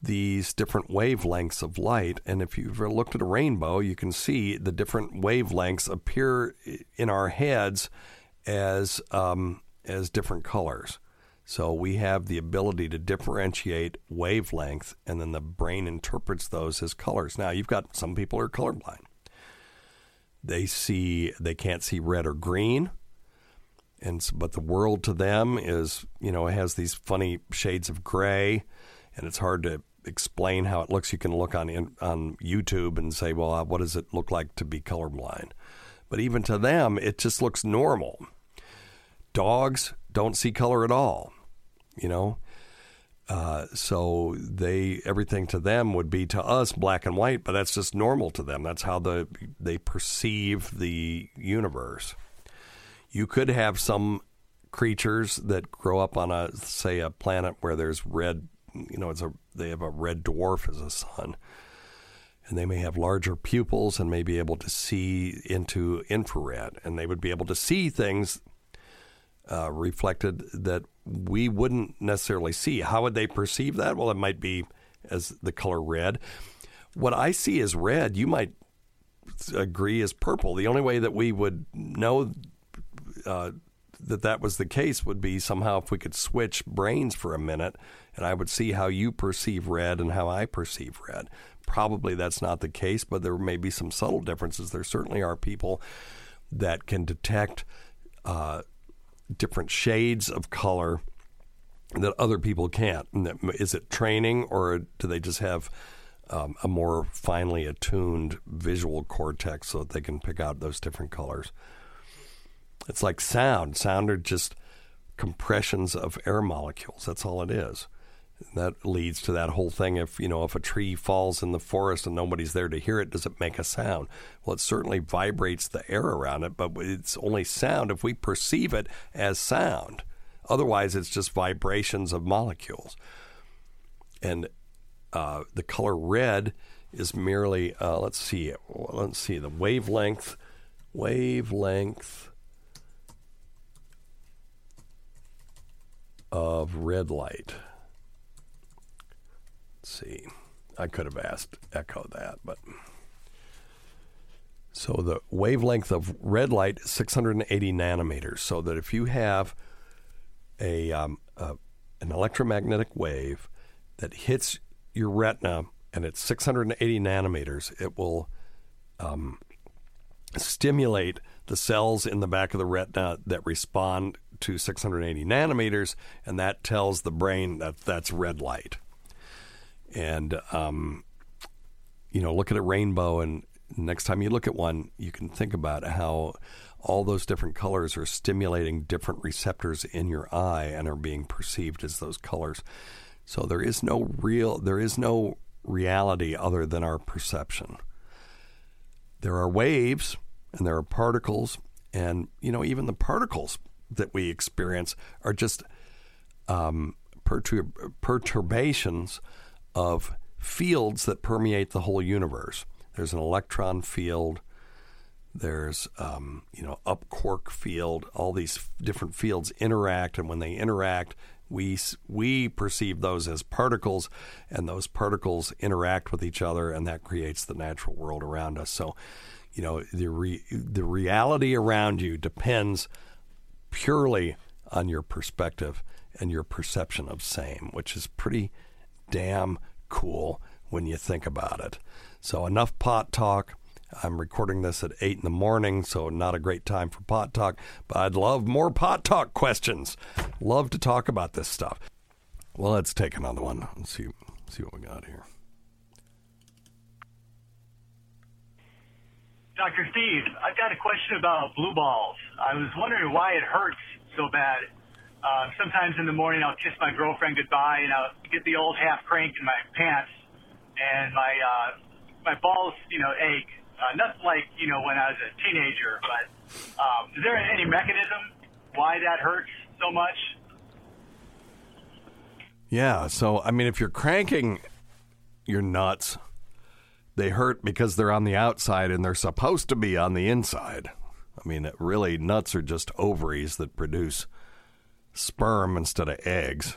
these different wavelengths of light. And if you've ever looked at a rainbow, you can see the different wavelengths appear in our heads as um, as different colors. So we have the ability to differentiate wavelength, and then the brain interprets those as colors. Now you've got some people are colorblind. They see they can't see red or green, and but the world to them is you know it has these funny shades of gray, and it's hard to explain how it looks. You can look on on YouTube and say, well, uh, what does it look like to be colorblind? But even to them, it just looks normal. Dogs don't see color at all, you know. Uh, so they everything to them would be to us black and white, but that's just normal to them. That's how the they perceive the universe. You could have some creatures that grow up on a say a planet where there's red, you know, it's a they have a red dwarf as a sun, and they may have larger pupils and may be able to see into infrared, and they would be able to see things uh, reflected that we wouldn't necessarily see. How would they perceive that? Well, it might be as the color red. What I see as red, you might agree is purple. The only way that we would know uh, that that was the case would be somehow if we could switch brains for a minute and I would see how you perceive red and how I perceive red. Probably that's not the case, but there may be some subtle differences. There certainly are people that can detect uh, different shades of color that other people can't. Is it training or do they just have um, a more finely attuned visual cortex so that they can pick out those different colors? It's like sound. Sound are just compressions of air molecules. That's all it is. And That leads to that whole thing. If you know, if a tree falls in the forest and nobody's there to hear it, does it make a sound? Well, it certainly vibrates the air around it, but it's only sound if we perceive it as sound. Otherwise, it's just vibrations of molecules. And uh, the color red is merely uh, let's see, let's see the wavelength, wavelength of red light. Let's see. I could have asked Echo that, but so the wavelength of red light is 680 nanometers. So that if you have a, um, a an electromagnetic wave that hits your retina and it's 680 nanometers, it will um, stimulate the cells in the back of the retina that respond to 680 nanometers, and that tells the brain that that's red light. And um, you know, look at a rainbow, and next time you look at one, you can think about how all those different colors are stimulating different receptors in your eye and are being perceived as those colors. So there is no real, there is no reality other than our perception. There are waves and there are particles, and you know even the particles that we experience are just um, pertur- perturbations of fields that permeate the whole universe. There's an electron field. There's um, you know up quark field. All these different fields interact, and when they interact, we we perceive those as particles, and those particles interact with each other, and that creates the natural world around us. So, you know the re, the reality around you depends purely on your perspective and your perception of same, which is pretty damn cool when you think about it. So, enough pot talk. I'm recording this at 8 in the morning, so not a great time for pot talk, but I'd love more pot talk questions. Love to talk about this stuff. Well, let's take another one. Let's see, see what we got here. Dr. Steve, I've got a question about blue balls. I was wondering why it hurts so bad. Uh, sometimes in the morning I'll kiss my girlfriend goodbye and I'll get the old half crank in my pants and my uh, my balls, you know, ache. Uh, nothing like you know when I was a teenager, but um, is there any mechanism why that hurts so much? Yeah, so I mean, if you're cranking your nuts, they hurt because they're on the outside and they're supposed to be on the inside. I mean, really, nuts are just ovaries that produce sperm instead of eggs.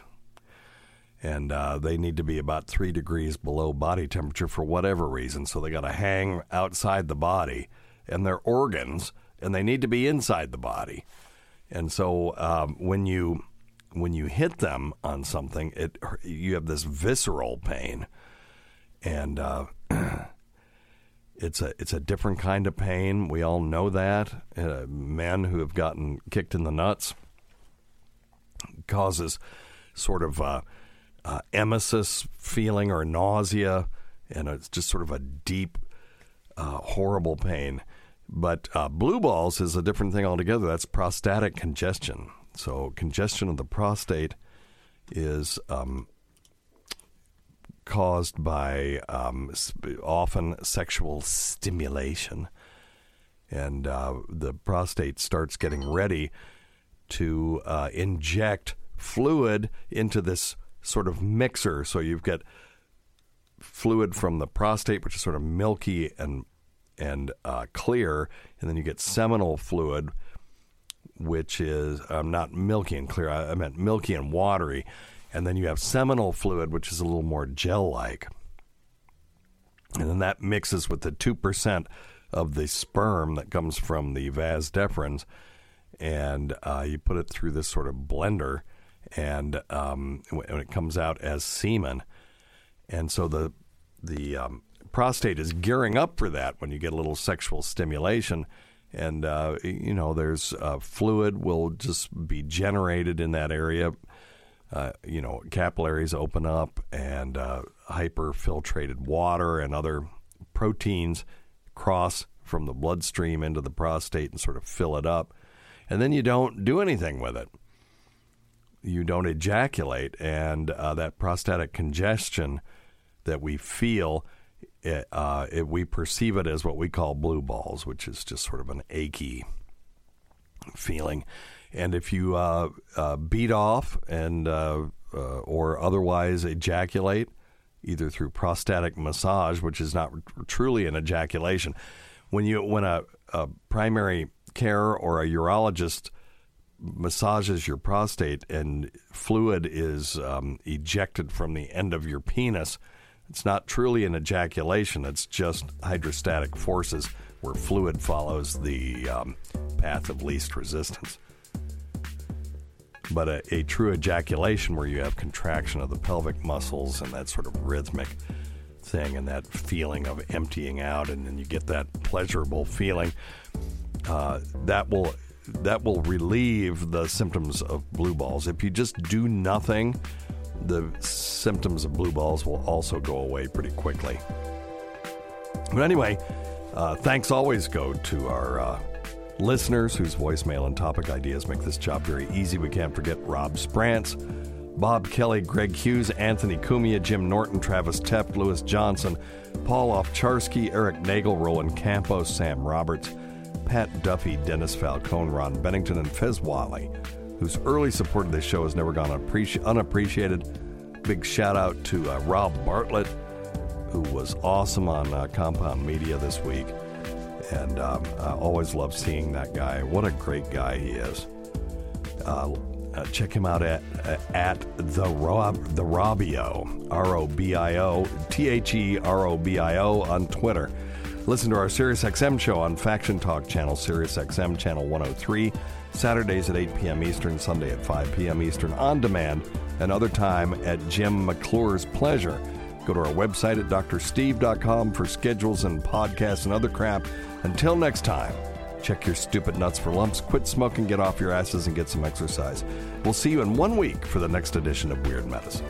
And uh, they need to be about three degrees below body temperature for whatever reason. So they got to hang outside the body. And they're organs, and they need to be inside the body. And so um, when you when you hit them on something, it you have this visceral pain, and uh, [clears throat] it's a it's a different kind of pain. We all know that. Uh, men who have gotten kicked in the nuts causes sort of uh, uh, emesis feeling or nausea, and it's just sort of a deep, uh, horrible pain. But blue balls is a different thing altogether. That's prostatic congestion. So congestion of the prostate is um, caused by um, often sexual stimulation, and uh, the prostate starts getting ready to uh, inject fluid into this sort of mixer. So you've got fluid from the prostate, which is sort of milky and and uh, clear, and then you get seminal fluid, which is um, not milky and clear. I, I meant milky and watery, and then you have seminal fluid, which is a little more gel-like, and then that mixes with the two percent of the sperm that comes from the vas deferens, and uh, you put it through this sort of blender, and um, when it comes out as semen, and so the the um, prostate is gearing up for that when you get a little sexual stimulation. And, uh, you know, there's uh, fluid will just be generated in that area. Uh, you know, capillaries open up and uh, hyperfiltrated water and other proteins cross from the bloodstream into the prostate and sort of fill it up. And then you don't do anything with it. You don't ejaculate. And uh, that prostatic congestion that we feel it, uh, it, we perceive it as what we call blue balls, which is just sort of an achy feeling. And if you uh, uh, beat off and uh, uh, or otherwise ejaculate, either through prostatic massage, which is not truly an ejaculation, when you when a, a primary care or a urologist massages your prostate and fluid is um, ejected from the end of your penis it's not truly an ejaculation, it's just hydrostatic forces where fluid follows the um, path of least resistance. But a, a, true ejaculation, where you have contraction of the pelvic muscles and that sort of rhythmic thing and that feeling of emptying out, and then you get that pleasurable feeling, uh, that will that will relieve the symptoms of blue balls. If you just do nothing, the symptoms of blue balls will also go away pretty quickly. But anyway, uh, thanks always go to our uh, listeners whose voicemail and topic ideas make this job very easy. We can't forget Rob Sprance, Bob Kelly, Greg Hughes, Anthony Cumia, Jim Norton, Travis Tepp, Lewis Johnson, Paul Ofcharsky, Eric Nagel, Roland Campos, Sam Roberts, Pat Duffy, Dennis Falcone, Ron Bennington, and Fez Whatley whose early support of this show has never gone unappreci- unappreciated. Big shout out to uh, Rob Bartlett, who was awesome on uh, Compound Media this week. And um, I always love seeing that guy. What a great guy he is. Uh, uh check him out at uh, at the Rob the Robio R O B I O T H E R O B I O on Twitter. Listen to our SiriusXM show on Faction Talk channel, SiriusXM channel 103. Saturdays at 8 p.m. Eastern, Sunday at 5 p.m. Eastern on demand, and other time at Jim McClure's pleasure. Go to our website at drsteve.com for schedules and podcasts and other crap. Until next time, check your stupid nuts for lumps, quit smoking, get off your asses, and get some exercise. We'll see you in one week for the next edition of Weird Medicine.